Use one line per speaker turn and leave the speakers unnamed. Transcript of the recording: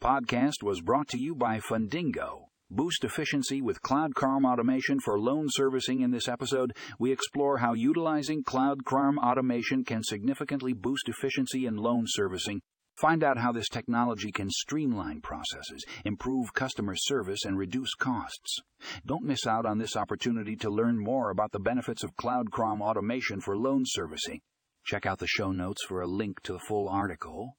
podcast was brought to you by Fundingo. Boost efficiency with Cloud CRM automation for loan servicing. In this episode, we explore how utilizing Cloud CRM automation can significantly boost efficiency in loan servicing. Find out how this technology can streamline processes, improve customer service, and reduce costs. Don't miss out on this opportunity to learn more about the benefits of Cloud CRM automation for loan servicing. Check out the show notes for a link to the full article.